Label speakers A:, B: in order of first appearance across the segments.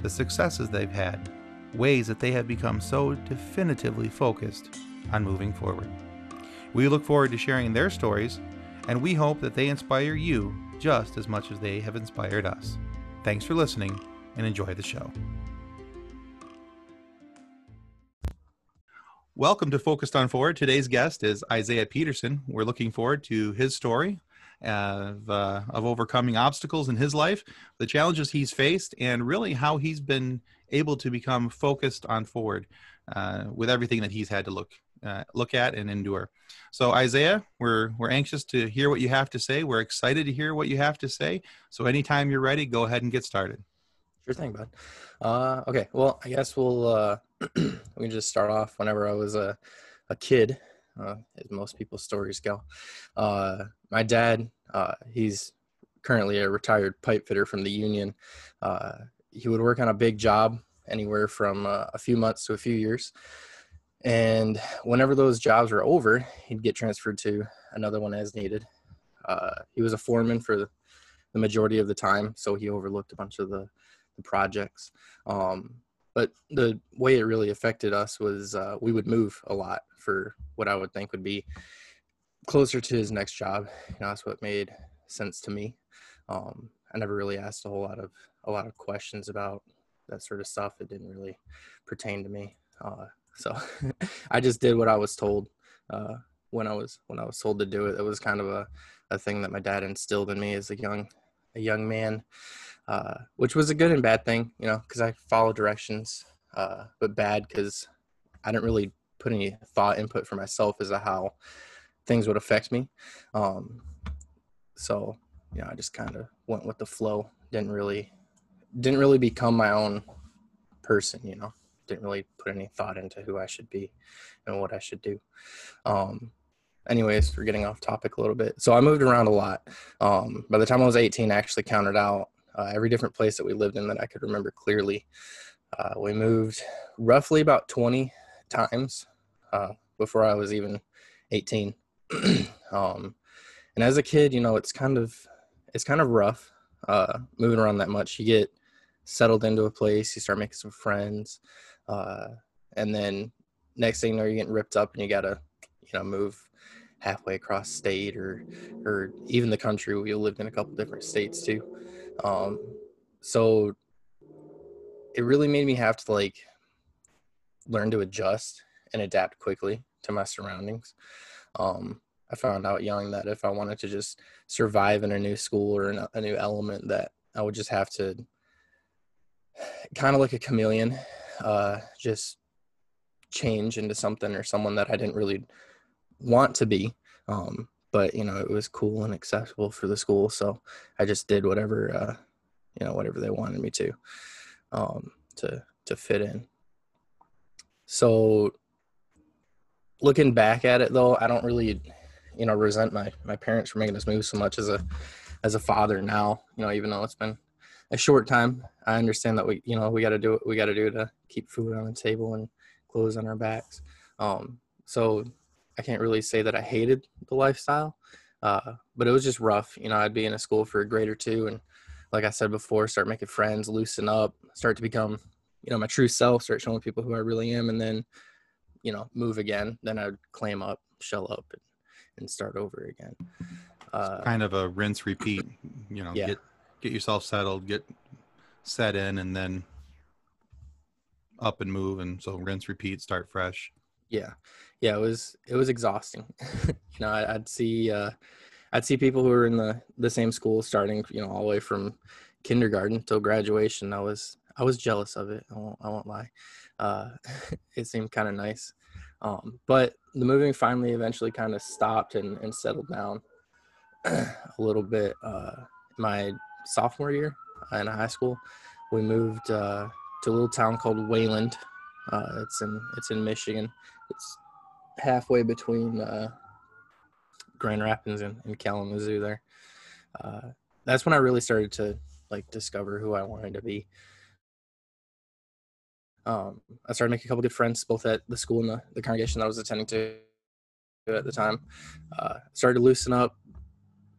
A: the successes they've had, ways that they have become so definitively focused on moving forward. We look forward to sharing their stories, and we hope that they inspire you just as much as they have inspired us. Thanks for listening and enjoy the show. Welcome to Focused on Forward. Today's guest is Isaiah Peterson. We're looking forward to his story of, uh, of overcoming obstacles in his life, the challenges he's faced, and really how he's been able to become focused on forward uh, with everything that he's had to look uh, look at and endure. So Isaiah, we're we're anxious to hear what you have to say. We're excited to hear what you have to say. So anytime you're ready, go ahead and get started.
B: Sure thing, bud. Uh, okay, well, I guess we'll uh, we can just start off. Whenever I was a a kid, uh, as most people's stories go, uh, my dad, uh, he's currently a retired pipe fitter from the union. Uh, he would work on a big job, anywhere from uh, a few months to a few years. And whenever those jobs were over, he'd get transferred to another one as needed. He was a foreman for the majority of the time, so he overlooked a bunch of the the projects. Um, but the way it really affected us was uh, we would move a lot for what I would think would be closer to his next job. You know, that's what made sense to me. Um, I never really asked a whole lot of a lot of questions about that sort of stuff. It didn't really pertain to me. Uh, so I just did what I was told uh, when I was when I was told to do it. It was kind of a, a thing that my dad instilled in me as a young a young man uh, which was a good and bad thing, you know, because I followed directions, uh, but bad because I didn't really put any thought input for myself as to how things would affect me. Um, so, you know, I just kind of went with the flow. Didn't really, didn't really become my own person, you know. Didn't really put any thought into who I should be and what I should do. Um, anyways, we're getting off topic a little bit. So I moved around a lot. Um, by the time I was 18, I actually counted out uh, every different place that we lived in that I could remember clearly. Uh, we moved roughly about 20 times uh, before I was even 18. um, and as a kid, you know, it's kind of it's kind of rough uh, moving around that much. You get settled into a place, you start making some friends, uh, and then next thing you know, you're getting ripped up, and you gotta you know move halfway across state or or even the country. We lived in a couple different states too. Um, so it really made me have to like learn to adjust and adapt quickly to my surroundings. Um, I found out young that if I wanted to just survive in a new school or a new element, that I would just have to kind of like a chameleon, uh, just change into something or someone that I didn't really want to be. Um, but you know it was cool and accessible for the school so i just did whatever uh, you know whatever they wanted me to um, to to fit in so looking back at it though i don't really you know resent my my parents for making this move so much as a as a father now you know even though it's been a short time i understand that we you know we got to do what we got to do to keep food on the table and clothes on our backs um so I can't really say that I hated the lifestyle, uh, but it was just rough. You know, I'd be in a school for a grade or two, and like I said before, start making friends, loosen up, start to become, you know, my true self, start showing people who I really am, and then, you know, move again. Then I'd claim up, shell up, and, and start over again.
A: Uh, kind of a rinse repeat. You know, yeah. get get yourself settled, get set in, and then up and move, and so rinse, repeat, start fresh.
B: Yeah, yeah, it was it was exhausting. you know, I, would see uh, I'd see people who were in the the same school starting, you know, all the way from kindergarten till graduation. I was I was jealous of it. I won't I won't lie. Uh, it seemed kind of nice, um, but the moving finally eventually kind of stopped and, and settled down a little bit. Uh, my sophomore year in high school, we moved uh, to a little town called Wayland. Uh, it's in it's in Michigan. It's halfway between uh, Grand Rapids and, and Kalamazoo. There, uh, that's when I really started to like discover who I wanted to be. Um, I started making a couple good friends both at the school and the, the congregation that I was attending to at the time. Uh, started to loosen up,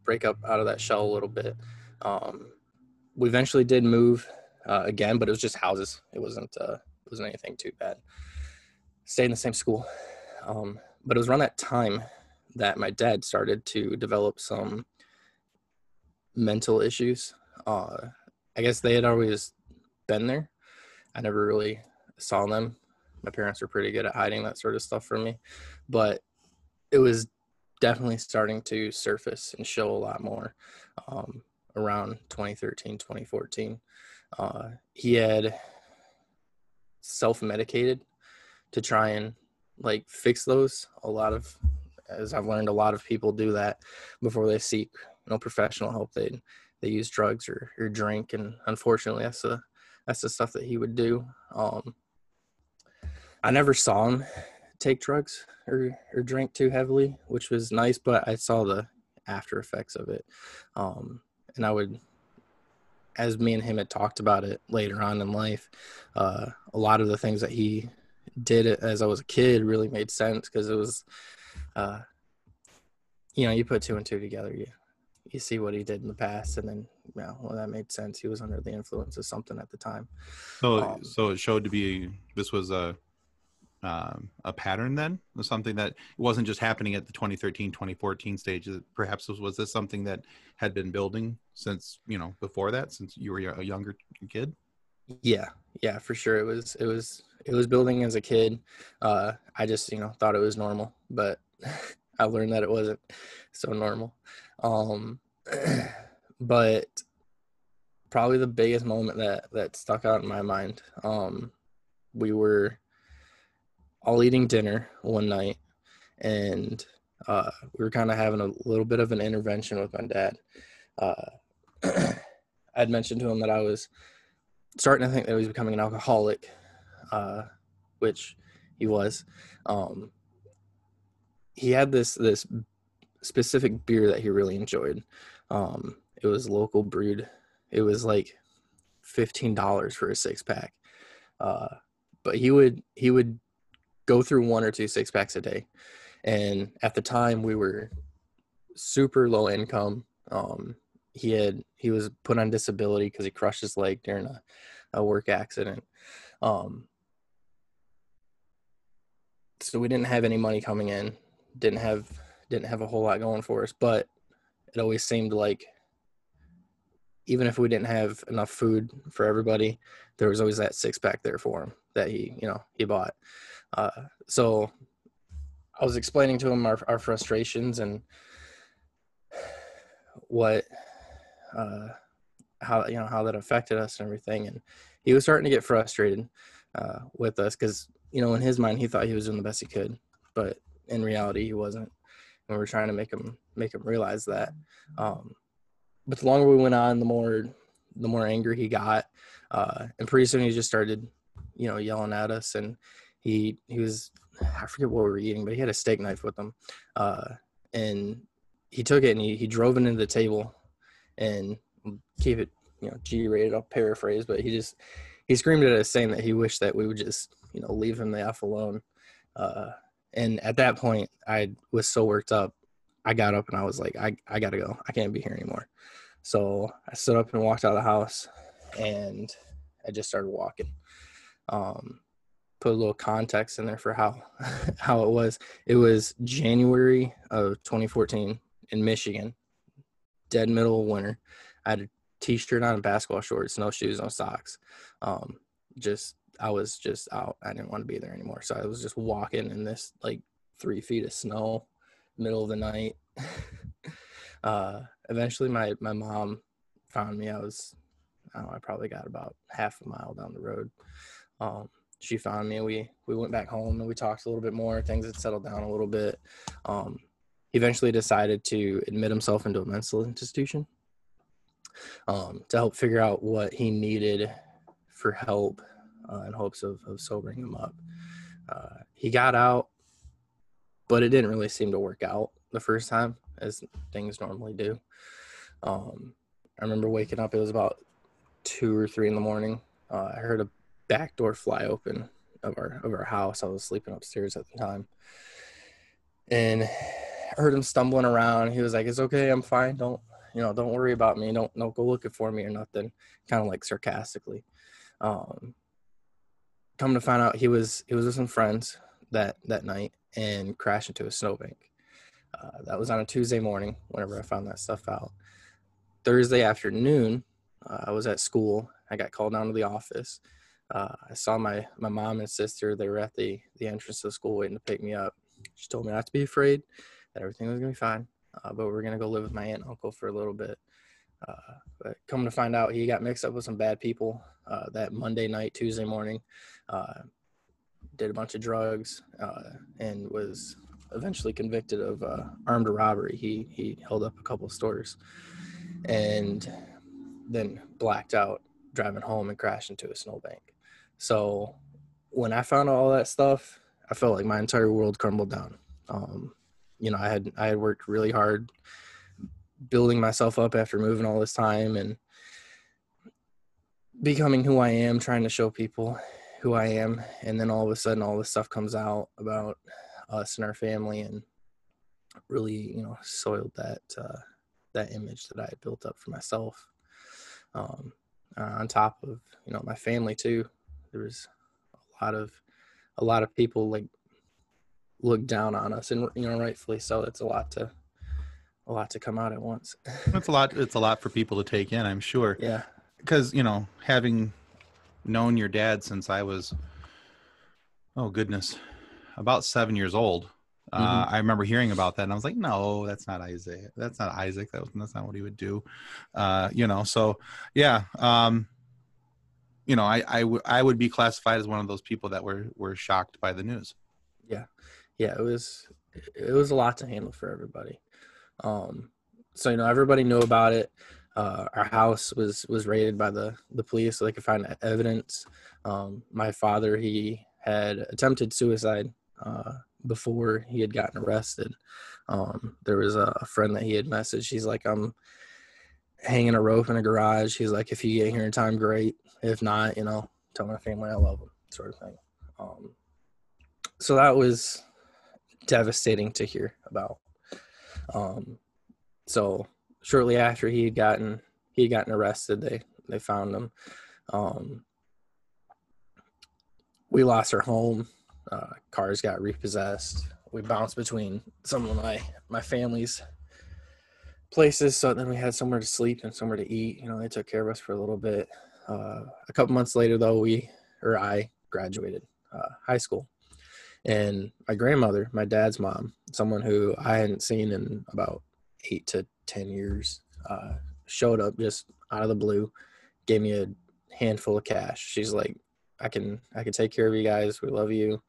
B: break up out of that shell a little bit. Um, we eventually did move uh, again, but it was just houses. It wasn't uh, it wasn't anything too bad. Stayed in the same school, um, but it was around that time that my dad started to develop some mental issues. Uh, I guess they had always been there. I never really saw them. My parents were pretty good at hiding that sort of stuff from me, but it was definitely starting to surface and show a lot more um, around 2013, 2014. Uh, he had self-medicated to try and like fix those. A lot of, as I've learned, a lot of people do that before they seek you know professional help. They they use drugs or, or drink, and unfortunately, that's the that's the stuff that he would do. Um, I never saw him take drugs or, or drink too heavily, which was nice, but I saw the after effects of it. Um, and I would, as me and him had talked about it later on in life, uh, a lot of the things that he did as I was a kid really made sense because it was, uh, you know, you put two and two together, you you see what he did in the past, and then yeah, well, that made sense. He was under the influence of something at the time.
A: So, um, so it showed to be this was a um, a pattern then? Something that wasn't just happening at the 2013 2014 stage. Perhaps was, was this something that had been building since you know before that since you were a younger kid?
B: Yeah. Yeah for sure. It was it was it was building as a kid. Uh i just you know thought it was normal but i learned that it wasn't so normal. Um but probably the biggest moment that that stuck out in my mind um we were all eating dinner one night, and uh, we were kind of having a little bit of an intervention with my dad. Uh, I'd mentioned to him that I was starting to think that he was becoming an alcoholic, uh, which he was. Um, he had this this specific beer that he really enjoyed. Um, it was local brewed. It was like fifteen dollars for a six pack. Uh, but he would he would go through one or two six packs a day. And at the time, we were super low income. Um, he had he was put on disability because he crushed his leg during a, a work accident. Um, so we didn't have any money coming in. Didn't have didn't have a whole lot going for us. But it always seemed like even if we didn't have enough food for everybody, there was always that six pack there for him that he you know he bought. Uh, so I was explaining to him our, our frustrations and what, uh, how, you know, how that affected us and everything. And he was starting to get frustrated, uh, with us because, you know, in his mind, he thought he was doing the best he could, but in reality, he wasn't. And we are trying to make him, make him realize that. Um, but the longer we went on, the more, the more angry he got. Uh, and pretty soon he just started, you know, yelling at us and he he was I forget what we were eating, but he had a steak knife with him, uh, and he took it and he, he drove it into the table, and keep it you know G rated. I'll paraphrase, but he just he screamed at us saying that he wished that we would just you know leave him the f alone. Uh, and at that point, I was so worked up. I got up and I was like, I I gotta go. I can't be here anymore. So I stood up and walked out of the house, and I just started walking. Um, put a little context in there for how how it was. It was January of 2014 in Michigan, dead middle of winter. I had a t-shirt on, basketball shorts, no shoes, no socks. Um, just I was just out. I didn't want to be there anymore, so I was just walking in this like three feet of snow, middle of the night. uh, eventually, my my mom found me. I was I don't know, I probably got about half a mile down the road. Um, she found me. We we went back home and we talked a little bit more. Things had settled down a little bit. Um, he eventually decided to admit himself into a mental institution um, to help figure out what he needed for help uh, in hopes of, of sobering him up. Uh, he got out, but it didn't really seem to work out the first time, as things normally do. Um, I remember waking up. It was about two or three in the morning. Uh, I heard a back door fly open of our of our house. I was sleeping upstairs at the time, and I heard him stumbling around. He was like, "It's okay, I'm fine. Don't you know? Don't worry about me. Don't don't go looking for me or nothing." Kind of like sarcastically. Um, come to find out, he was he was with some friends that that night and crashed into a snowbank. Uh, that was on a Tuesday morning. Whenever I found that stuff out, Thursday afternoon, uh, I was at school. I got called down to the office. Uh, I saw my my mom and sister. They were at the the entrance of the school waiting to pick me up. She told me not to be afraid, that everything was gonna be fine, uh, but we are gonna go live with my aunt and uncle for a little bit. Uh, but come to find out, he got mixed up with some bad people uh, that Monday night, Tuesday morning. Uh, did a bunch of drugs and was eventually convicted of armed robbery. He he held up a couple of stores, and then blacked out driving home and crashed into a snowbank. So when I found all that stuff, I felt like my entire world crumbled down. Um, you know, I had I had worked really hard building myself up after moving all this time and becoming who I am, trying to show people who I am, and then all of a sudden all this stuff comes out about us and our family and really, you know, soiled that uh, that image that I had built up for myself. Um, uh, on top of you know my family too, there was a lot of a lot of people like look down on us, and you know rightfully so. It's a lot to a lot to come out at once.
A: It's a lot. It's a lot for people to take in. I'm sure.
B: Yeah.
A: Because you know, having known your dad since I was, oh goodness, about seven years old, uh, mm-hmm. I remember hearing about that, and I was like, "No, that's not Isaac. That's not Isaac. That was, that's not what he would do." Uh, you know, so yeah, um, you know, I, I, w- I would be classified as one of those people that were were shocked by the news.
B: Yeah, yeah, it was it was a lot to handle for everybody. Um, so you know, everybody knew about it. Uh, our house was was raided by the the police, so they could find evidence. Um, my father, he had attempted suicide. Uh, before he had gotten arrested. Um, there was a, friend that he had messaged. He's like, I'm hanging a rope in a garage. He's like, if you get here in time, great. If not, you know, tell my family I love them, sort of thing. Um, so that was devastating to hear about. Um, so shortly after he had gotten he had gotten arrested, they they found him. Um, we lost our home uh, cars got repossessed. We bounced between some of my my family's places, so then we had somewhere to sleep and somewhere to eat. You know, they took care of us for a little bit. Uh, a couple months later, though, we or I graduated uh, high school, and my grandmother, my dad's mom, someone who I hadn't seen in about eight to ten years, uh, showed up just out of the blue, gave me a handful of cash. She's like, I can I can take care of you guys. We love you.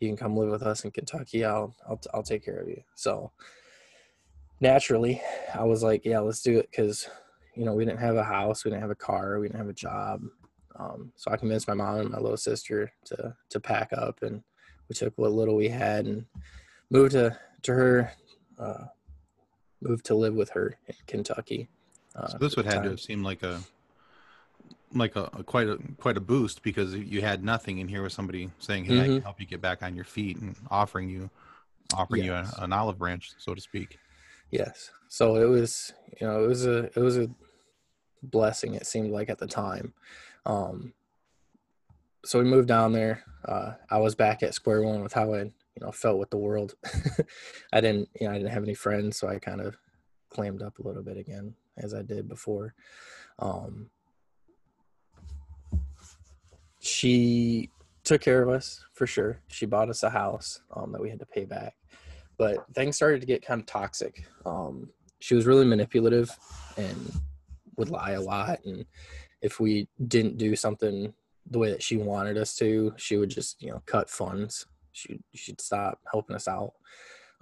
B: You can come live with us in Kentucky. I'll I'll I'll take care of you. So naturally, I was like, yeah, let's do it because you know we didn't have a house, we didn't have a car, we didn't have a job. Um, so I convinced my mom and my little sister to to pack up, and we took what little we had and moved to to her. Uh, moved to live with her in Kentucky.
A: Uh, so this would have to have seemed like a like a, a, quite a quite a boost because you had nothing and here was somebody saying hey mm-hmm. i can mm-hmm. help you get back on your feet and offering you offering yes. you a, an olive branch so to speak
B: yes. So it was you know it was a it was a blessing it seemed like at the time. Um so we moved down there. Uh i was back at square one with how i you know felt with the world. I didn't you know i didn't have any friends so i kind of clammed up a little bit again as i did before. Um she took care of us for sure. She bought us a house um, that we had to pay back, but things started to get kind of toxic. Um, she was really manipulative and would lie a lot, and if we didn't do something the way that she wanted us to, she would just you know cut funds. She she'd stop helping us out.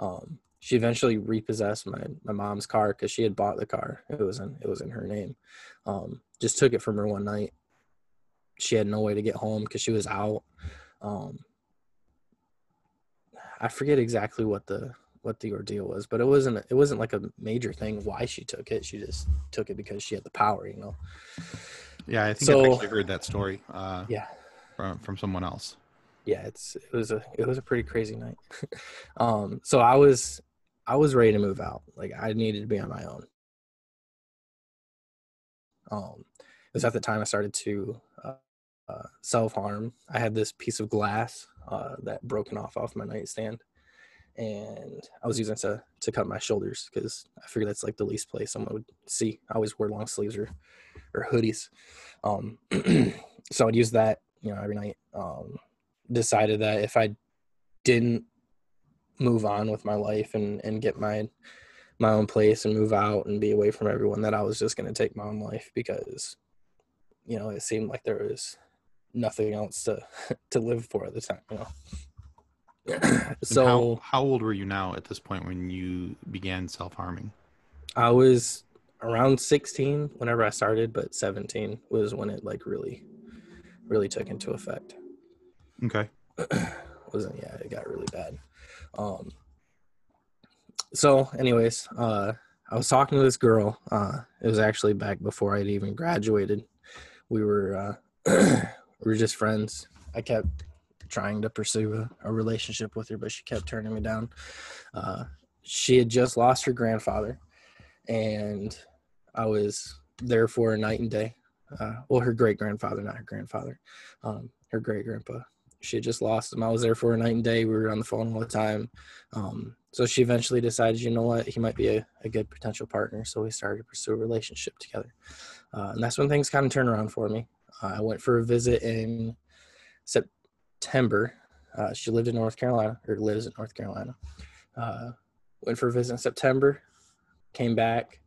B: Um, she eventually repossessed my, my mom's car because she had bought the car. It was in it was in her name. Um, just took it from her one night she had no way to get home because she was out. Um, I forget exactly what the what the ordeal was, but it wasn't it wasn't like a major thing why she took it. She just took it because she had the power, you know.
A: Yeah, I think
B: So-
A: I've actually heard that story uh,
B: Yeah.
A: from from someone else.
B: yeah it's it was a it was a pretty crazy night um so i was i was ready to move out like i needed to be on my own um it was at the time i started to uh, uh, self-harm i had this piece of glass uh, that broken off off my nightstand. And i was using it to to cut my shoulders because i figured that's like the least place someone would see. I always wear long sleeves or or hoodies. Um so i'd use that you know every night. Um decided that if I didn't move on with my life and and get my my own place and move out and be away from everyone that I was just going to take my own life because you know it seemed like there was nothing else to to live for at the time you know so
A: how, how old were you now at this point when you began self harming?
B: I was around 16 whenever I started but 17 was when it like really really took into effect
A: Okay.
B: wasn't yeah it got really bad um so anyways uh i was talking to this girl uh it was actually back before i'd even graduated we were uh we were just friends i kept trying to pursue a, a relationship with her but she kept turning me down uh she had just lost her grandfather and i was there for a night and day uh well her great grandfather not her grandfather um her great grandpa she had just lost him. I was there for a night and day. We were on the phone all the time. Um, so she eventually decided, you know what, he might be a, a good potential partner. So we started to pursue a relationship together. Uh, and that's when things kind of turned around for me. Uh, I went for a visit in September. Uh, she lived in North Carolina, or lives in North Carolina. Uh, went for a visit in September, came back,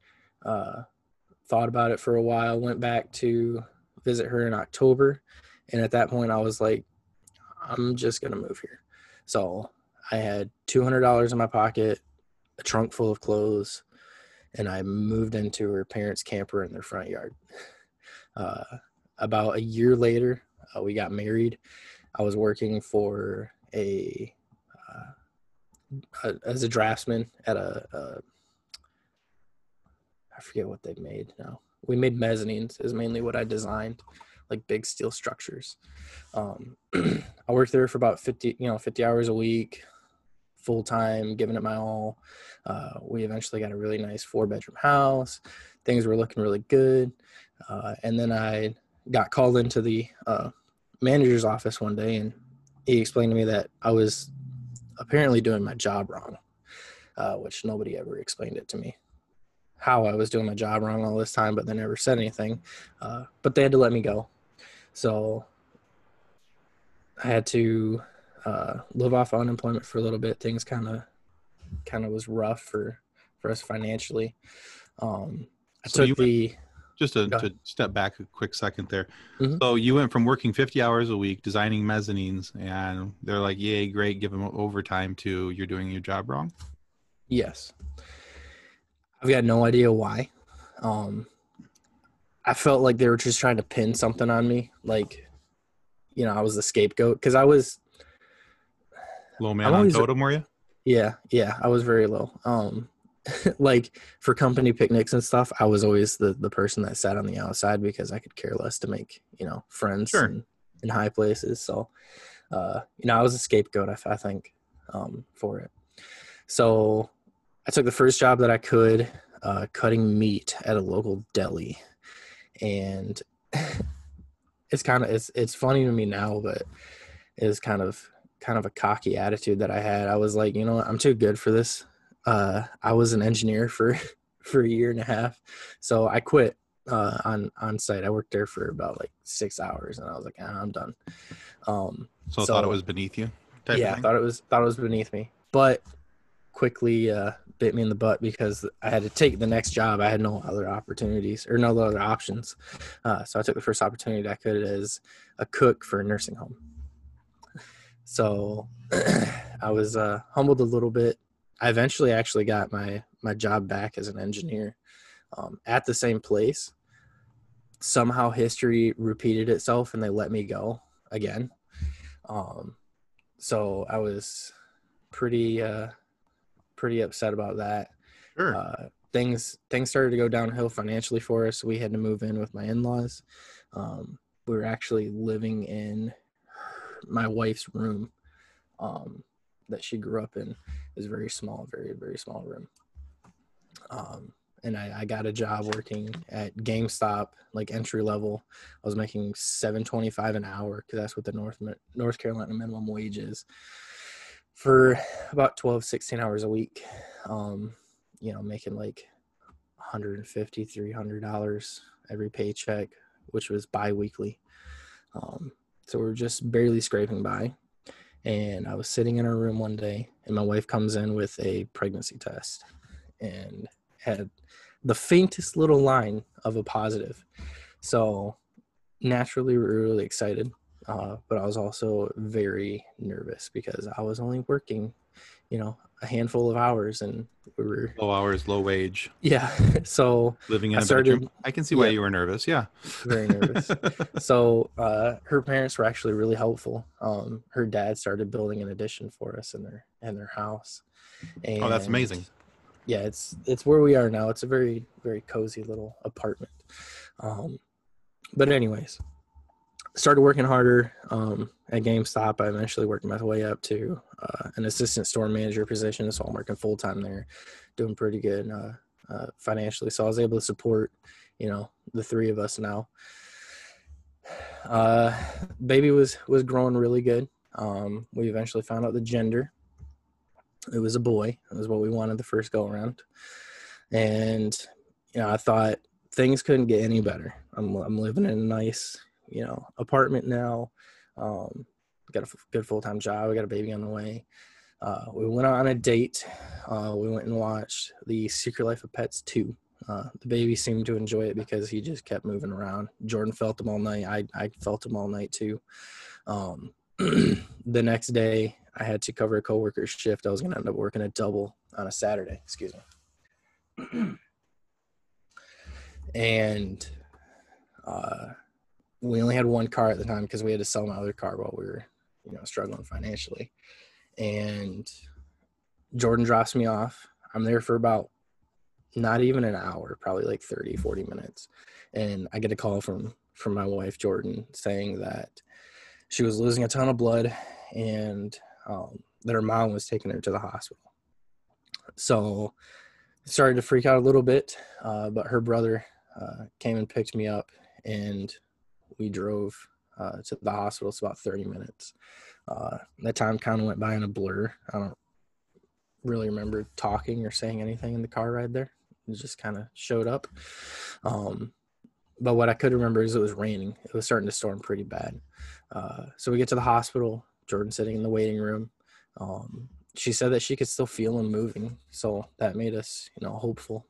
B: uh, thought about it for a while, went back to visit her in October. And at that point, I was like, I'm just gonna move here. So I had two hundred dollars in my pocket, a trunk full of clothes, and I moved into her parents' camper in their front yard. Uh, about a year later, uh, we got married. I was working for a, uh, a as a draftsman at a, a I forget what they made now. We made mezzanines is mainly what I designed, like big steel structures. Um, I worked there for about 50, you know, 50 hours a week, full time, giving it my all. Uh, we eventually got a really nice four bedroom house. Things were looking really good. Uh, and then I got called into the uh, manager's office one day and he explained to me that I was apparently doing my job wrong, uh, which nobody ever explained it to me. How I was doing my job wrong all this time, but they never said anything. Uh, but they had to let me go. So I had to uh, live off unemployment for a little bit. Things kind of kind of was rough for for us financially. Um, I
A: So you
B: took the
A: Just to, to step back a quick second there.
B: Mhm.
A: So you went from working 50 hours a week designing mezzanines, and they're like, "Yay, great, give them overtime." To you're doing your job wrong.
B: yes. I've got no idea why. Um, I felt like they were just trying to pin something on me, like you know I was the scapegoat because I was
A: Low man
B: I'm
A: on
B: always-
A: totem, were you?
B: Yeah, yeah, I was very low. Um like for company picnics and stuff, I was always the the person that sat on the outside because I could care less to make, you know, friends
A: Sure.
B: in, in high places. So uh you know, I was a scapegoat I, I think um for it. So I took the first job that I could uh cutting meat at a local deli. And it's kind of it's it's funny to me now, but it was kind of kind of a cocky attitude that I had. I was like, you know what, I'm too good for this. Uh, I was an engineer for for a year and a half, so I quit uh, on on site. I worked there for about like six hours, and I was like, ah, I'm done. Um,
A: So, I thought it was beneath you.
B: yeah, thought it was thought it was beneath me, but quickly uh, bit me in the butt because I had to take the next job. I had no other opportunities or no other options, uh, so I took the first opportunity I could as a cook for a nursing home. So I was uh, humbled a little bit. I eventually actually got my my job back as an engineer um, at the same place. somehow history repeated itself and they let me go again. Um, so I was pretty uh, pretty upset about that.
A: Sure.
B: Uh, things things started to go downhill financially for us. We had to move in with my in-laws. Um, we were actually living in my wife's room um, that she grew up in. Was very small, very very small room. Um, and I, I got a job working at GameStop, like entry level. I was making seven twenty five an hour because that's what the North North Carolina minimum wage is for about 12, 16 hours a week. Um, you know, making like 150 300 dollars every paycheck, which was biweekly. Um, so we are just barely scraping by. And I was sitting in her room one day, and my wife comes in with a pregnancy test and had the faintest little line of a positive. So naturally, we were really excited, uh, but I was also very nervous because I was only working, you know, a handful of hours, and we were
A: low hours, low wage.
B: Yeah, so
A: living in I a started, bedroom. I can see why yeah, you were nervous. Yeah,
B: very nervous. so uh, her parents were actually really helpful. Um, her dad started building an addition for us in their in their house.
A: And, oh, that's amazing
B: yeah, it's it's where we are now. It's a very very cozy little apartment. Um, but anyways, started working harder um, at GameStop. I eventually worked my way up to uh, an assistant store manager position, so I'm working full time there, doing pretty good uh, uh, financially. So I was able to support, you know, the three of us now. Uh, baby was was growing really good. Um, we eventually found out the gender it was a boy. It was what we wanted the first go around. And, you know, I thought things couldn't get any better. I'm, I'm living in a nice, you know, apartment now. Um, got a f- good full time job. We got a baby on the way. Uh, we went on a date. Uh, we went and watched The Secret Life of Pets 2. Uh, the baby seemed to enjoy it because he just kept moving around. Jordan felt him all night. I, I felt him all night too. Um, the next day, I had to cover a coworker's shift. I was going to end up working a double on a Saturday. Excuse me. and uh, we only had one car at the time because we had to sell my other car while we were, you know, struggling financially. And Jordan drops me off. I'm there for about not even an hour, probably like 30, 40 minutes. And I get a call from from my wife Jordan saying that she was losing a ton of blood and um, that her mom was taking her to the hospital. So started to freak out a little bit, uh, but her brother uh, came and picked me up, and we drove uh, to the hospital. It's about 30 minutes. Uh, that time kind of went by in a blur. I don't really remember talking or saying anything in the car ride there. It just kind of showed up. Um, but what I could remember is it was raining. It was starting to storm pretty bad. Uh, so we get to the hospital. Jordan sitting in the waiting room. Um, she said that she could still feel him moving, so that made us, you know, hopeful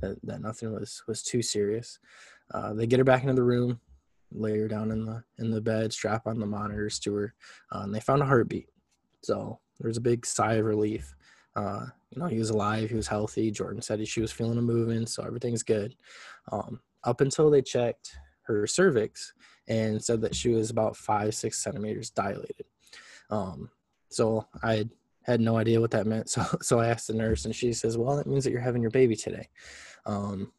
B: that, that nothing was was too serious. Uh, they get her back into the room, lay her down in the in the bed, strap on the monitors to her, uh, and they found a heartbeat. So there was a big sigh of relief. Uh, you know, he was alive, he was healthy. Jordan said she was feeling a movement, so everything's good. Um, up until they checked her cervix and said that she was about five, six centimeters dilated. Um, so I had no idea what that meant. So, so I asked the nurse, and she says, "Well, that means that you're having your baby today." Um,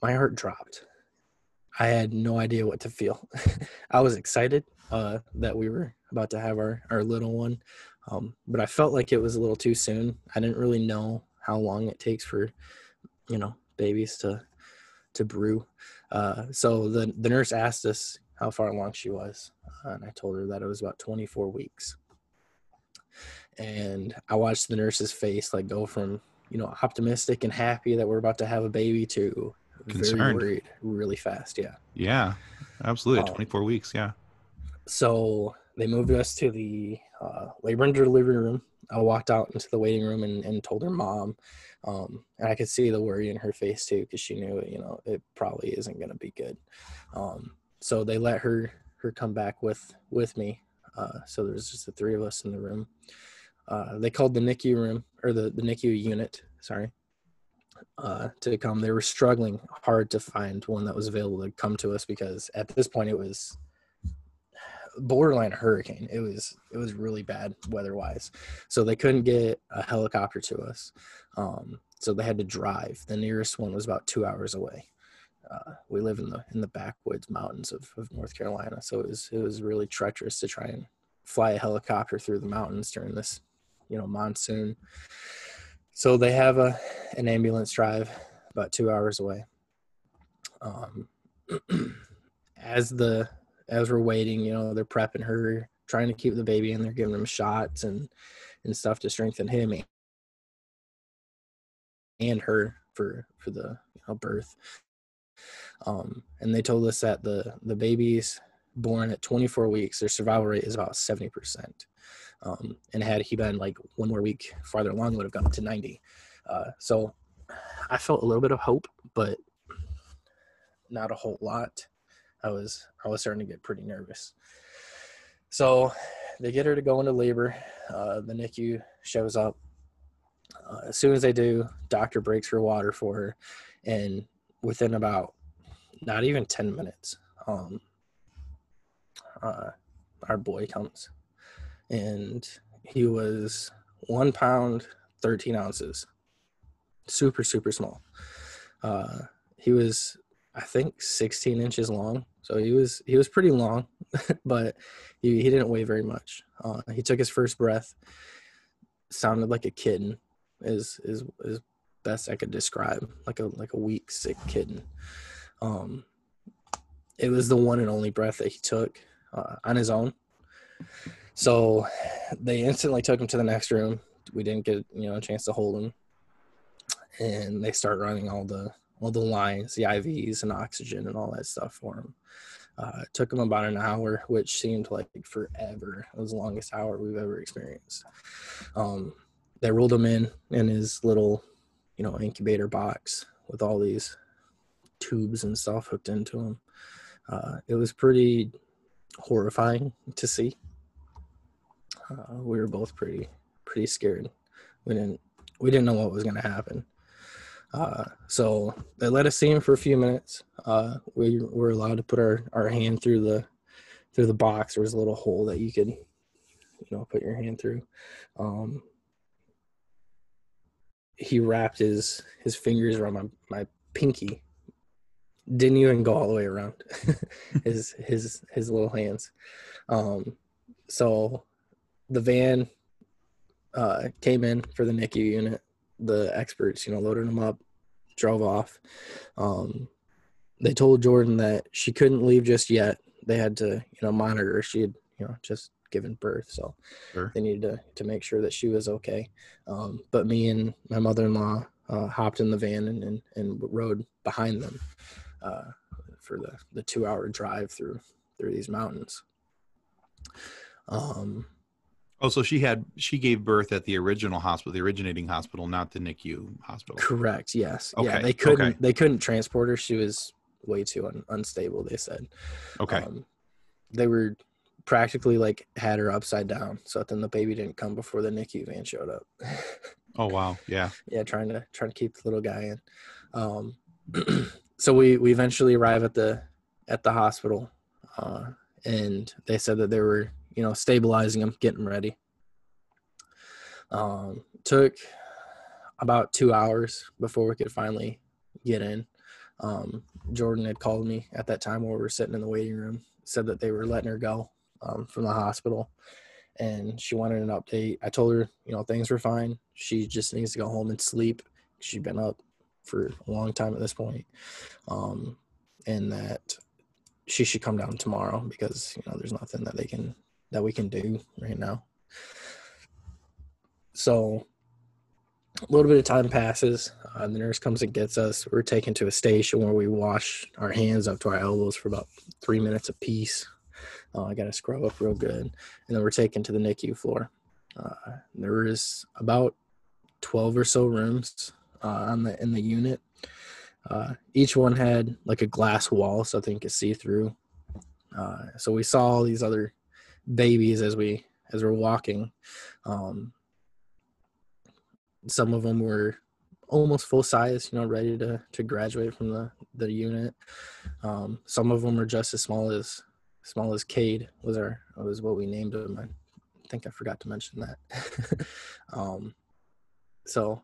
B: my heart dropped. I had no idea what to feel. I was excited uh, that we were about to have our our little one, um, but I felt like it was a little too soon. I didn't really know how long it takes for, you know, babies to to brew. Uh, so the the nurse asked us, how far along she was. Uh, and I told her that it was about 24 weeks. And I watched the nurse's face like go from, you know, optimistic and happy that we're about to have a baby to Concerned. very worried really fast. Yeah.
A: Yeah, absolutely. Um, 24 weeks. Yeah.
B: So they moved us to the uh, labor and delivery room. I walked out into the waiting room and, and told her mom. Um, and I could see the worry in her face too, because she knew, you know, it probably isn't going to be good. Um, so they let her her come back with with me. Uh, so there's just the three of us in the room. Uh, they called the NICU room or the the NICU unit. Sorry, uh, to come. They were struggling hard to find one that was available to come to us because at this point it was borderline hurricane. It was it was really bad weather wise, so they couldn't get a helicopter to us. Um, so they had to drive. The nearest one was about two hours away. Uh, we live in the in the backwoods mountains of, of North Carolina, so it was it was really treacherous to try and fly a helicopter through the mountains during this, you know, monsoon. So they have a an ambulance drive about two hours away. Um, as the as we're waiting, you know, they're prepping her, trying to keep the baby in. They're giving him shots and and stuff to strengthen him and her for for the you know, birth. Um, and they told us that the the babies born at 24 weeks, their survival rate is about 70 percent. Um, and had he been like one more week farther along, would have gone to 90. Uh, so I felt a little bit of hope, but not a whole lot. I was I was starting to get pretty nervous. So they get her to go into labor. Uh, the NICU shows up. Uh, as soon as they do, doctor breaks her water for her, and within about not even ten minutes, um, uh, our boy comes, and he was one pound thirteen ounces, super super small. Uh, he was I think 16 inches long. So he was he was pretty long, but he, he didn't weigh very much. Uh, he took his first breath, sounded like a kitten, is is is best I could describe, like a like a weak sick kitten. Um, it was the one and only breath that he took uh, on his own. So they instantly took him to the next room. We didn't get you know a chance to hold him, and they start running all the all the lines, the IVs and oxygen and all that stuff for him. Uh, it took him about an hour, which seemed like forever. It was the longest hour we've ever experienced. Um, they rolled him in in his little, you know, incubator box with all these tubes and stuff hooked into him. Uh, it was pretty horrifying to see. Uh, we were both pretty pretty scared. We didn't we didn't know what was going to happen. Uh, so they let us see him for a few minutes. Uh, we were allowed to put our, our hand through the through the box. There was a little hole that you could, you know, put your hand through. Um, he wrapped his his fingers around my, my pinky. Didn't even go all the way around his his his little hands. Um, so the van uh, came in for the NICU unit the experts, you know, loaded them up, drove off. Um, they told Jordan that she couldn't leave just yet. They had to, you know, monitor her. She had, you know, just given birth, so sure. they needed to to make sure that she was okay. Um, but me and my mother-in-law uh, hopped in the van and, and, and rode behind them uh, for the the two-hour drive through through these mountains.
A: Um, Oh, so she had she gave birth at the original hospital, the originating hospital, not the NICU hospital.
B: Correct. Yes. Okay. Yeah. They couldn't. Okay. They couldn't transport her. She was way too un, unstable. They said.
A: Okay. Um,
B: they were practically like had her upside down, so then the baby didn't come before the NICU van showed up.
A: oh wow! Yeah.
B: yeah, trying to trying to keep the little guy in. Um, so we we eventually arrive at the at the hospital, uh, and they said that they were you know, stabilizing him, getting ready. Um, took about two hours before we could finally get in. Um, Jordan had called me at that time while we were sitting in the waiting room, said that they were letting her go um, from the hospital, and she wanted an update. I told her, you know, things were fine. She just needs to go home and sleep. She'd been up for a long time at this point, um, and that she should come down tomorrow because you know there's nothing that they can that we can do right now. So a little bit of time passes. Uh, the nurse comes and gets us. We're taken to a station where we wash our hands up to our elbows for about three minutes apiece. Uh, I got to scrub up real good, and then we're taken to the NICU floor. Uh, there is about twelve or so rooms on the in the unit. Uh, each one had like a glass wall, so I think you could see through. Uh, so we saw all these other babies as we as we're walking. Um, some of them were almost full size, you know, ready to to graduate from the the unit. Um, some of them are just as small as small as Cade was our was what we named him. I think I forgot to mention that. um, so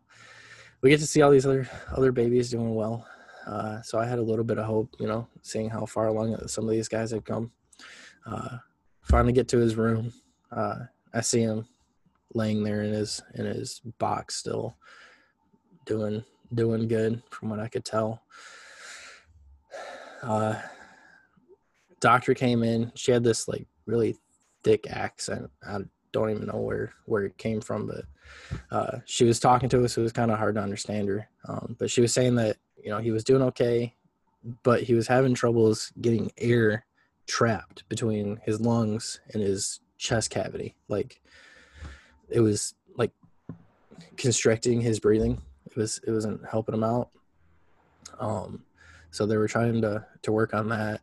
B: we get to see all these other other babies doing well. Uh, so I had a little bit of hope, you know, seeing how far along some of these guys had come. Uh, finally get to his room. Uh, I see him laying there in his in his box still doing doing good from what I could tell. Uh, doctor came in. She had this like really thick accent. I don't even know where where it came from, but uh, she was talking to us. It was kind of hard to understand her. Um, but she was saying that you know he was doing okay, but he was having troubles getting air trapped between his lungs and his chest cavity. Like it was like constricting his breathing. It was it wasn't helping him out. Um, so they were trying to to work on that,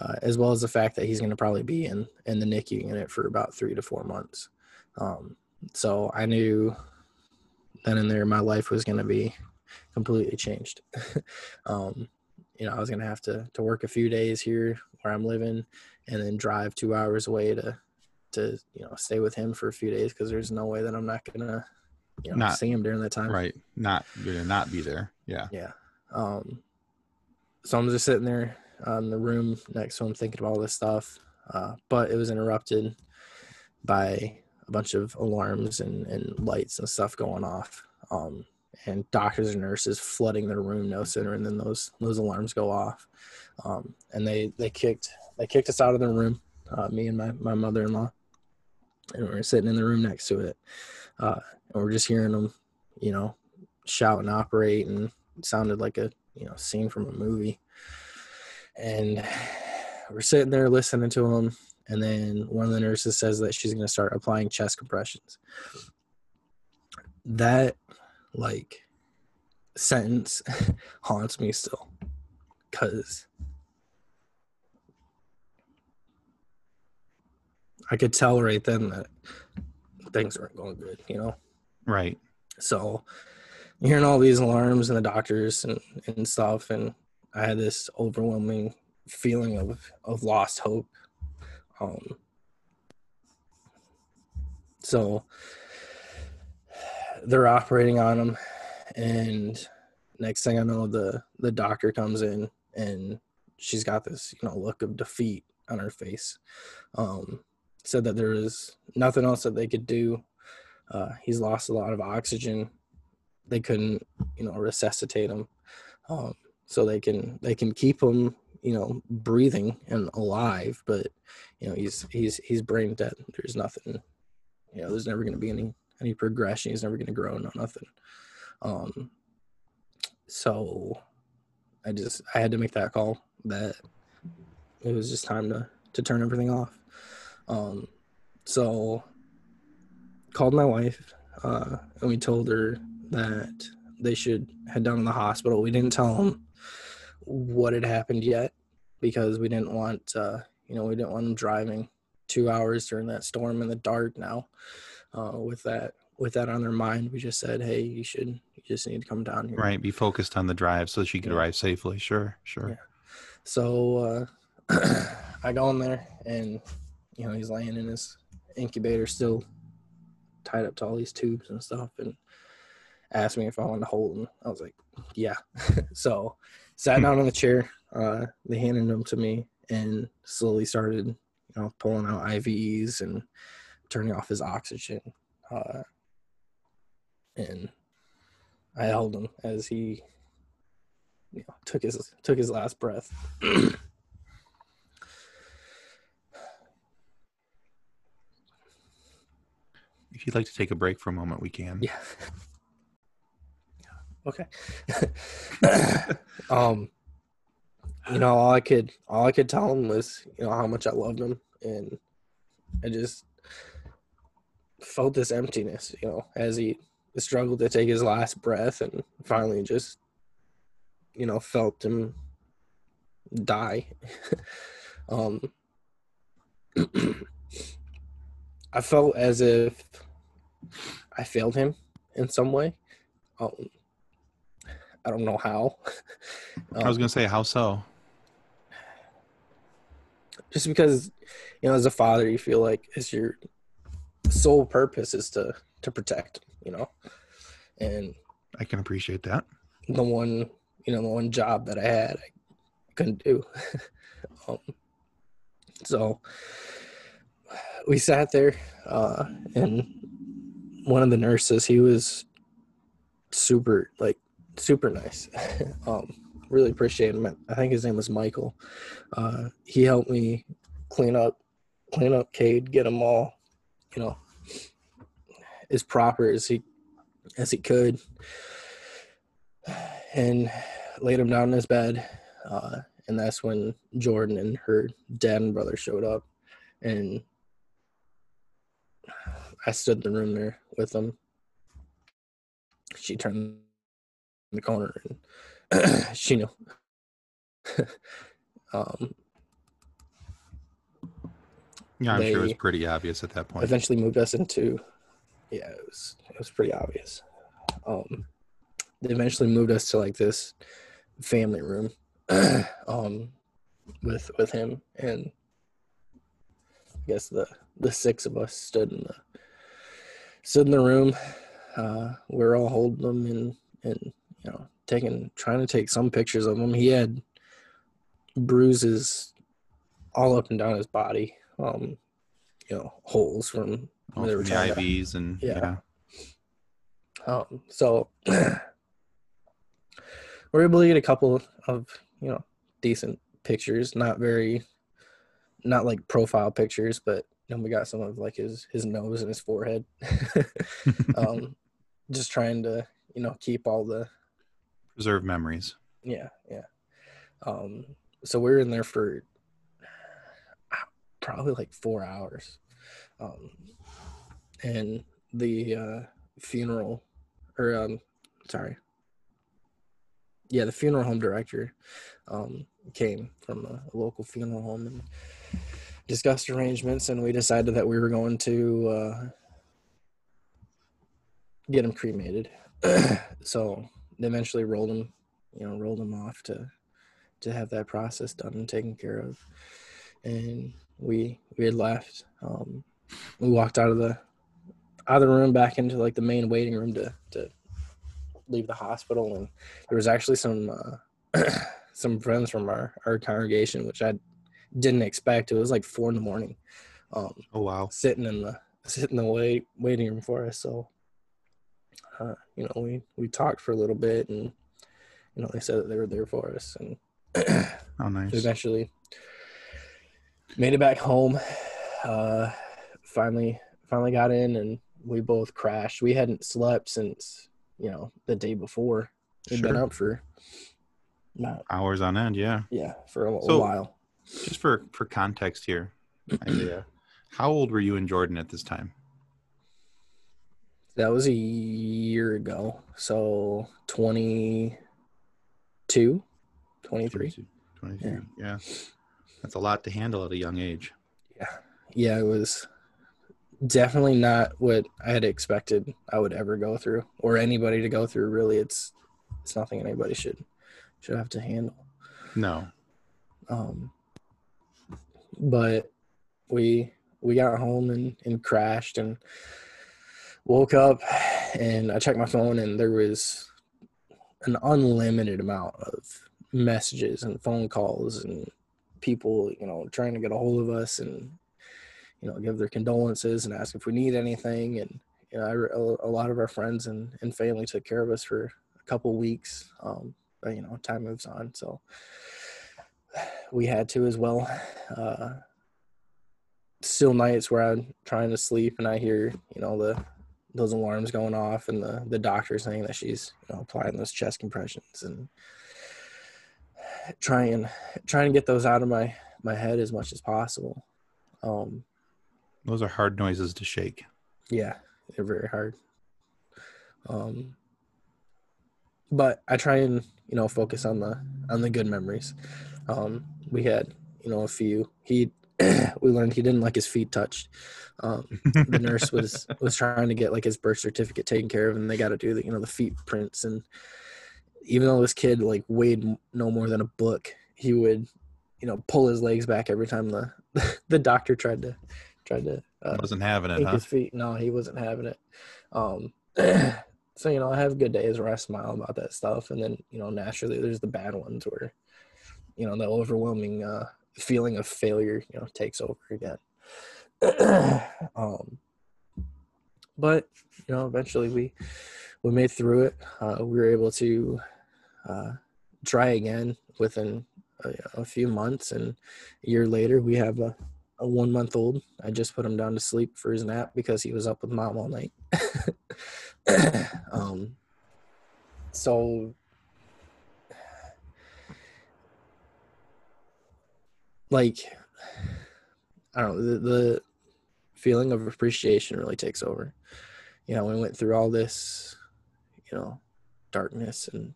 B: uh, as well as the fact that he's going to probably be in in the NICU unit for about three to four months. Um, so I knew then and there my life was going to be completely changed. um, you know, I was going to have to to work a few days here where I'm living, and then drive two hours away to to you know stay with him for a few days because there's no way that I'm not gonna you know not, see him during that time.
A: Right. Not gonna not be there. Yeah.
B: Yeah. Um. So I'm just sitting there in the room next to him thinking about all this stuff, uh, but it was interrupted by a bunch of alarms and, and lights and stuff going off. Um, and doctors and nurses flooding their room no sooner and then those those alarms go off. Um, and they they kicked they kicked us out of the room, uh, me and my my mother in law and we are sitting in the room next to it, uh, and we're just hearing them, you know, shout and operate, and sounded like a you know scene from a movie. And we're sitting there listening to them, and then one of the nurses says that she's going to start applying chest compressions. That like sentence haunts me still, cause I could tell right then that things weren't going good, you know?
A: Right.
B: So hearing all these alarms and the doctors and, and stuff, and I had this overwhelming feeling of, of lost hope. Um, so they're operating on him, and next thing I know, the the doctor comes in and she's got this you know look of defeat on her face. Um, said that there was nothing else that they could do. Uh, he's lost a lot of oxygen. They couldn't, you know, resuscitate him. Um, so they can they can keep him, you know, breathing and alive, but you know he's he's he's brain dead. There's nothing, you know, there's never going to be any any progression. He's never going to grow. No nothing. Um, so I just I had to make that call that it was just time to to turn everything off. Um, so called my wife uh, and we told her that they should head down to the hospital. We didn't tell them what had happened yet because we didn't want, uh, you know, we didn't want them driving two hours during that storm in the dark. Now, uh, with that, with that on their mind, we just said, "Hey, you should, you just need to come down here."
A: Right. Be focused on the drive so she could yeah. arrive safely. Sure. Sure. Yeah.
B: So uh, I go in there and you know, he's laying in his incubator still tied up to all these tubes and stuff and asked me if I wanted to hold him. I was like, yeah. so sat down on the chair. Uh, they handed him to me and slowly started, you know, pulling out IVs and turning off his oxygen. Uh, and I held him as he you know, took his took his last breath.
A: If you'd like to take a break for a moment, we can.
B: Yeah. okay. um, you know, all I could all I could tell him was, you know, how much I loved him, and I just felt this emptiness, you know, as he struggled to take his last breath, and finally just, you know, felt him die. um. I felt as if I failed him in some way. Um, I don't know how.
A: I was
B: Um,
A: gonna say, how so?
B: just because you know as a father you feel like it's your sole purpose is to to protect you know and
A: I can appreciate that.
B: the one you know the one job that i had i couldn't do um, so we sat there uh and one of the nurses he was super like super nice. Um really appreciate him. I think his name was michael. Uh he helped me clean up clean up cade get him all you know as proper as he as he could. And laid him down in his bed uh and that's when jordan and her dad and brother showed up. And i stood in the room there with them. She turned the corner and she knew. Um
A: Yeah, I'm sure it was pretty obvious at that point.
B: eventually moved us into yeah it was it was pretty obvious. Um they eventually moved us to like this family room um with with him and i guess the the six of us stood in the stood in the room. Uh we are all holding him and and you know taking trying to take some pictures of him he had bruises all up and down his body um you know holes from
A: Oh,
B: they were
A: the
B: trying to-
A: IVs and
B: Yeah.
A: yeah.
B: Um, so we're able to get a couple of you know decent pictures, not very, not like profile pictures, but you know, we got some of like his his nose and his forehead. um, just trying to you know keep all the
A: Preserve memories.
B: yeah yeah. Um, so we were in there for probably like four hours, um, and the uh, funeral or um, sorry, yeah, the funeral home director um, came from a, a local funeral home and discussed arrangements, and we decided that we were going to uh, get him cremated. so eventually rolled him, you know, rolled him off to to have that process done and taken care of. And we we had left. Um, we walked out of the out of the room back into like the main waiting room to to leave the hospital, and there was actually some uh, some friends from our our congregation, which I didn't expect. It was like four in the morning, um,
A: Oh wow.
B: sitting in the sitting in the wait waiting room for us. So, uh, you know, we we talked for a little bit, and you know, they said that they were there for us, and
A: Oh nice.
B: eventually made it back home. Uh, finally, finally got in, and we both crashed. We hadn't slept since you know the day before. We'd been
A: Sure.
B: up for not
A: Hours on end, yeah.
B: yeah for a, a while.
A: Just for for context here, Isaiah, how old were you and Jordan at this time?
B: That was a year ago, so 22, 23.
A: 22, 23. Yeah. That's a lot to handle at a young age.
B: Yeah. Yeah, it was definitely not what I had expected I would ever go through or anybody to go through. Really, it's it's nothing anybody should should have to handle.
A: No.
B: Um, but we we got home and, and crashed and woke up and I checked my phone and there was an unlimited amount of messages and phone calls and people you know trying to get a hold of us and you know give their condolences and ask if we need anything and you know I, a lot of our friends and, and family took care of us for a couple weeks um, but you know time moves on so we had to as well. Uh, still nights where I'm trying to sleep and I hear, you know, the those alarms going off and the the doctor saying that she's you know applying those chest compressions and trying trying to get those out of my my head as much as possible. Um,
A: Those are hard noises to shake.
B: yeah, they're very hard. Um, but I try and you know focus on the on the good memories. Um, we had you know a few. He we learned he didn't like his feet touched. Um, the nurse was was trying to get like his birth certificate taken care of, and they got to do the you know the feet prints and even though this kid like weighed no more than a book, he would, you know, pull his legs back every time the the doctor tried to tried to uh,
A: Wasn't having it, huh?
B: his feet. No, he wasn't having it. Um, so you know, I have good days where I smile about that stuff, and then you know, naturally, there's the bad ones where, you know, the overwhelming uh, feeling of failure, you know, takes over again. um, but you know, eventually we we made through it. Uh, we were able to uh, try again within a, a few months, and a year later, we have a a one month old. I just put him down to sleep for his nap because he was up with mom all night. um, so, like, I don't know, the, the feeling of appreciation really takes over. You know, we went through all this, you know, darkness and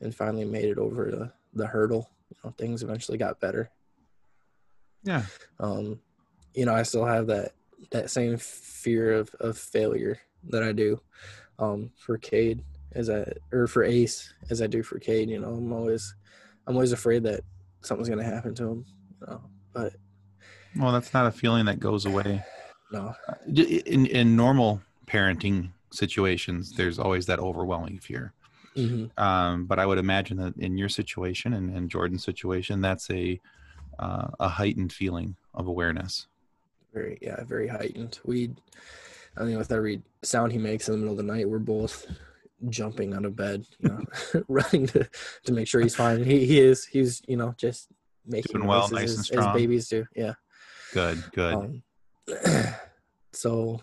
B: and finally made it over the, the hurdle. You know, things eventually got better
A: Yeah.
B: um you know i still have that that same fear of of failure that i do um for cade as i or for ace as i do for cade you know i'm always i'm always afraid that something's gonna happen to him know but
A: Well, that's not a feeling that goes away.
B: no
A: In in normal parenting situations, there's always that overwhelming fear.
B: hmm
A: Um, but I would imagine that in your situation and, and Jordan's situation, that's a uh, a heightened feeling of awareness.
B: very yeah very heightened we i mean with every sound he makes in the middle of the night we're both jumping out of bed you know running to to make sure he's fine he he is he's you know just making
A: Doing well, nice
B: as,
A: and
B: as
A: strong.
B: babies do yeah
A: Good, good.
B: Um, so,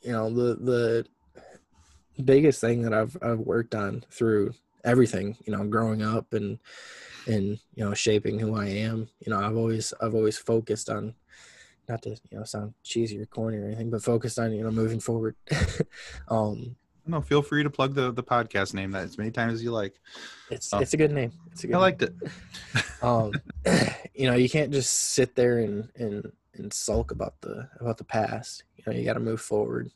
B: you know, the the biggest thing that I've I've worked on through everything, you know, growing up and and you know shaping who I am, you know, I've always I've always focused on not to you know sound cheesy or corny or anything, but focused on you know moving forward. um,
A: no, feel free to plug the the podcast name that as many times as you like.
B: it's
A: Oh.
B: it's a good name. It's a good
A: I
B: name.
A: liked it.
B: um you know you can't just sit there and and and sulk about the about the past you know you got to move forward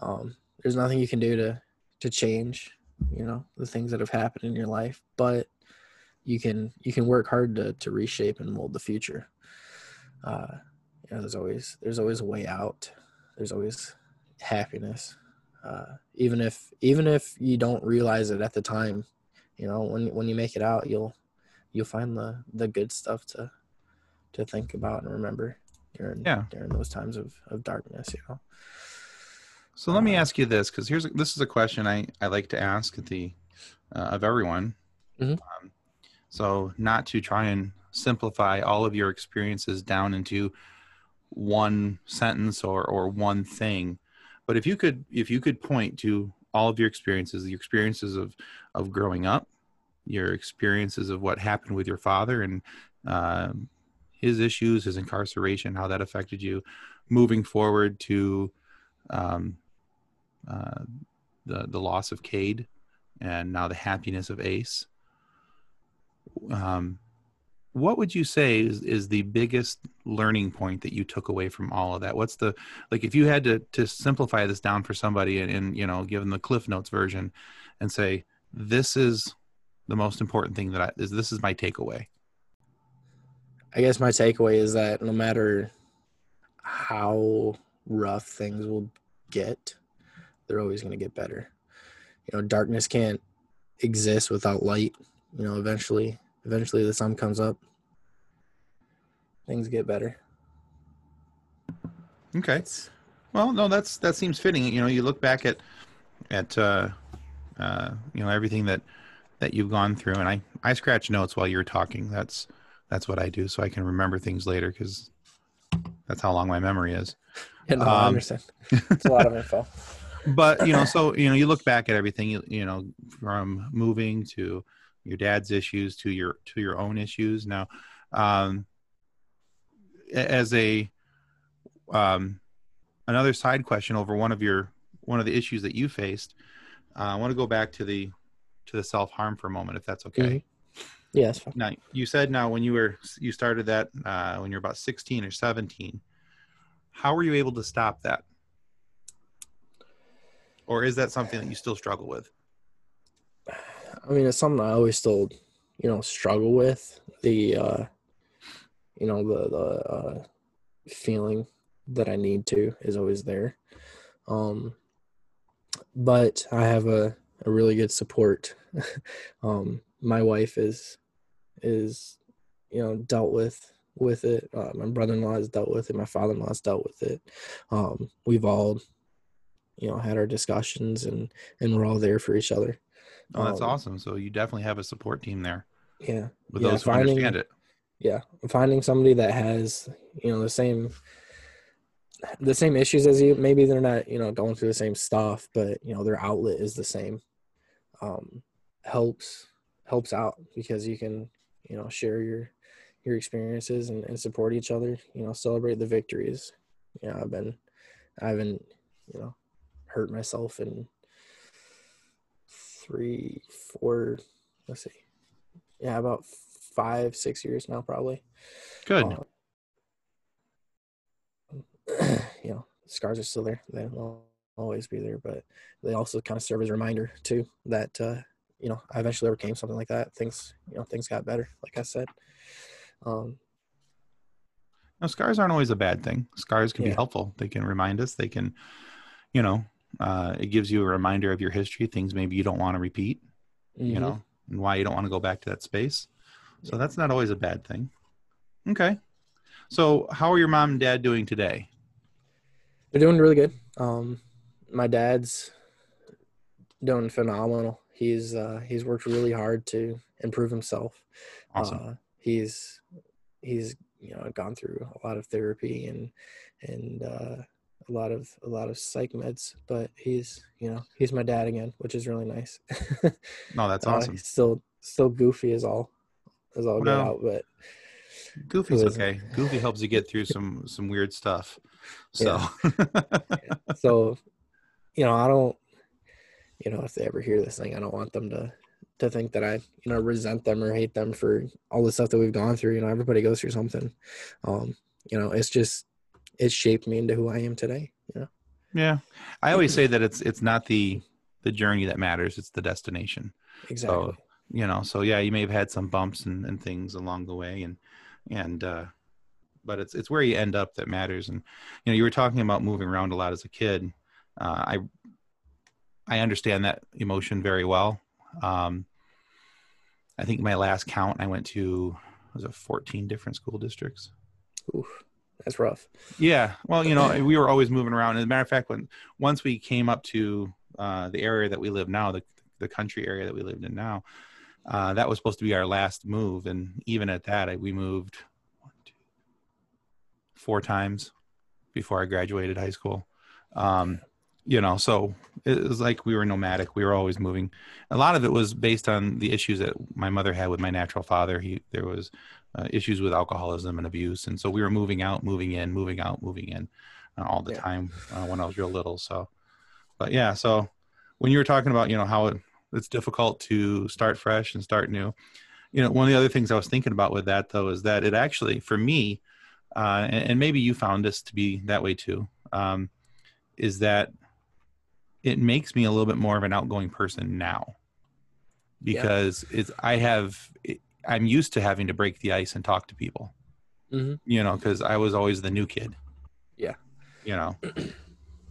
B: um there's nothing you can do to to change you know the things that have happened in your life but you can you can work hard to to reshape and mold the future uh you know there's always there's always a way out there's always happiness uh even if even if you don't realize it at the time you know when when you make it out you'll you'll find the the good stuff to to think about and remember during
A: Yeah.
B: during those times of of darkness you know
A: So let me
B: Uh,
A: ask you this, because here's this is a question I I like to ask the uh, of everyone.
B: Mhm.
A: Um, so not to try and simplify all of your experiences down into one sentence or or one thing, but if you could if you could point to all of your experiences, the experiences of of growing up, your experiences of what happened with your father and um, his issues, his incarceration, how that affected you, moving forward to um, uh, the the loss of Cade, and now the happiness of Ace. Um, what would you say is, is the biggest learning point that you took away from all of that? What's the like if you had to to simplify this down for somebody and, and you know give them the Cliff Notes version, and say this is the most important thing that I is this is my takeaway.
B: i guess my takeaway is that no matter how rough things will get they're always going to get better you know darkness can't exist without light you know eventually eventually the sun comes up things get better
A: Okay.
B: it's
A: Well, no, that's that seems fitting. You know, you look back at at uh, uh, you know everything that that you've gone through, and I I scratch notes while you're talking. That's that's what I do, so I can remember things later because that's how long my memory is.
B: yeah, no, i
A: Um,
B: understand it's a lot of info
A: But you know, so you know, you look back at everything. You, you know, from moving to your dad's issues to your to your own issues. Now, um, as a um, another side question over one of your one of the issues that you faced, uh, I want to go back to the to the self harm for a moment, if that's okay.
B: Mhm. yeah.
A: Now, you said now when you were you started that uh, when you're about 16 or 17. How were you able to stop that? Or is that something that you still struggle with?
B: I mean, it's something I always still, you know, struggle with. The, uh, you know, the the uh, feeling that I need to is always there. Um, but I have a, a really good support. um, my wife is is you know dealt with with it. Uh, my brother-in-law has dealt with it. My father-in-law has dealt with it. Um, we've all you know had our discussions and and we're all there for each other.
A: Oh, that's
B: Um,
A: awesome. So you definitely have a support team there
B: Yeah,
A: with
B: yeah,
A: those who
B: finding-
A: understand it.
B: yeah finding somebody that has you know the same the same issues as you maybe they're not you know going through the same stuff but you know their outlet is the same um helps helps out because you can you know share your your experiences and, and support each other you know celebrate the victories you know i've been i haven't you know hurt myself in three four let's see yeah about five six years now probably
A: Good.
B: uh, you know, scars are still there. They will always be there, but they also kind of serve as a reminder too that uh, you know I eventually overcame something like that. Things you know things got better, like I said. Um,
A: Now, scars aren't always a bad thing. Scars can be helpful. They can remind us. They can, you know, uh, it gives you a reminder of your history, things maybe you don't want to repeat, you
B: mhm.
A: know, and why you don't want to go back to that space. So that's not always a bad thing. Okay. So, how are your mom and dad doing today?
B: they're doing really good. Um, my dad's doing phenomenal. He's uh, he's worked really hard to improve himself.
A: Awesome.
B: Uh, he's he's you know gone through a lot of therapy and and uh, a lot of a lot of psych meds, but he's you know he's my dad again, which is really nice.
A: no, that's
B: Uh,
A: awesome.
B: he's still still goofy as all as all get out, but
A: Goofy's okay. Goofy helps you get through some some weird stuff. So,
B: so you know I don't you know if they ever hear this thing, I don't want them to to think that I you know resent them or hate them for all the stuff that we've gone through. You know everybody goes through something. Um, you know it's just it shaped me into who I am today. You know.
A: yeah, I always say that it's it's not the the journey that matters; it's the destination.
B: Exactly.
A: you know so yeah you may have had some bumps and, and things along the way and and uh but it's it's where you end up that matters and you know you were talking about moving around a lot as a kid uh i i understand that emotion very well um i think my last count i went to was it 14 different school districts
B: Oof, that's rough.
A: yeah. Well you know we were always moving around. As a matter of fact when once we came up to uh the area that we live now the the country area that we lived in now uh, that was supposed to be our last move. And even at that I, we moved one, two, four times before i graduated high school. Um, you know so it was like we were nomadic we were always moving. A lot of it was based on the issues that my mother had with my natural father. He there was uh, issues with alcoholism and abuse and so we were moving out moving in moving out moving in uh, all the
B: Yeah.
A: time uh, when i was real little so. But yeah so when you were talking about you know how it, it's difficult to start fresh and start new you know one of the other things i was thinking about with that though is that it actually for me uh, and, and maybe you found this to be that way too um, is that it makes me a little bit more of an outgoing person now. Because it's i have i'm used to having to break the ice and talk to people.
B: Mhm.
A: you know because i was always the new kid.
B: Yeah.
A: you know?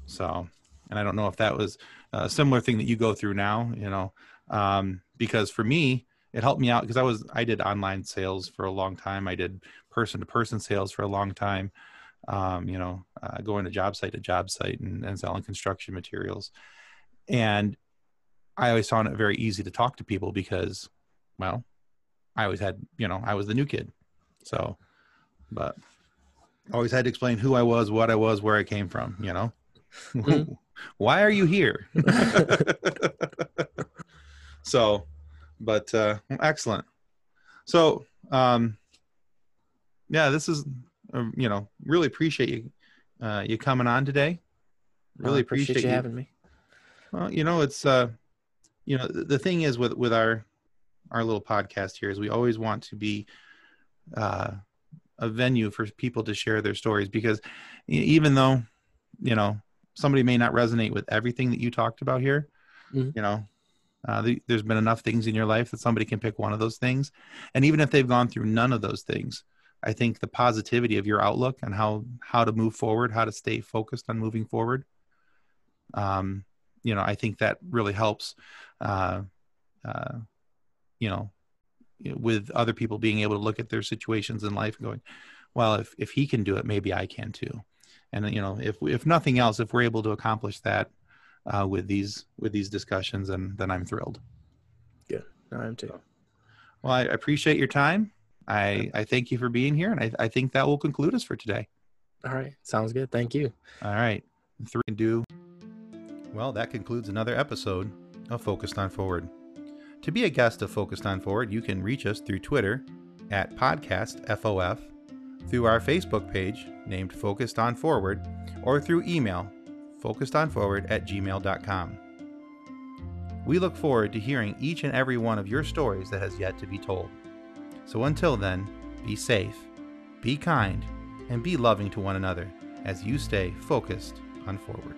A: So and i don't know if that was a similar thing that you go through now you know? Um, because for me it helped me out because i was i did online sales for a long time. I did person to person sales for a long time um, you know uh, going to job site to job site and, and selling construction materials. And i always found it very easy to talk to people because well i always had you know i was the new kid. So but always had to explain who i was what i was where i came from you know?
B: Mhm.
A: why are you here? So but uh excellent. So um yeah this is uh, you know really appreciate you uh you coming on today really
B: Uh,
A: appreciate,
B: you
A: you
B: having me.
A: well, you know, it's uh, you know, the the thing is with with our our little podcast here is we always want to be uh, a venue for people to share their stories because even though you know somebody may not resonate with everything that you talked about here,
B: Mhm.
A: you know, Uh, the, there's been enough things in your life that somebody can pick one of those things, and even if they've gone through none of those things, I think the positivity of your outlook and how how to move forward, how to stay focused on moving forward. Um, you know, I think that really helps. Uh, uh, you know, with other people being able to look at their situations in life and going, well, if if he can do it, maybe I can too. And you know, if if nothing else, if we're able to accomplish that uh, with these with these discussions, and then I'm thrilled.
B: Yeah, I am too.
A: Well, I appreciate your time. I I thank you for being here, and I I think that will conclude us for today.
B: All right, sounds good. Thank you.
A: All right, three and do. Well, that concludes another episode of Focused on Forward. To be a guest of Focused on Forward, you can reach us through Twitter at podcastfof, through our Facebook page named Focused on Forward, or through email focusedonforward at gmail.com. We look forward to hearing each and every one of your stories that has yet to be told. So until then, be safe, be kind, and be loving to one another as you stay focused on forward.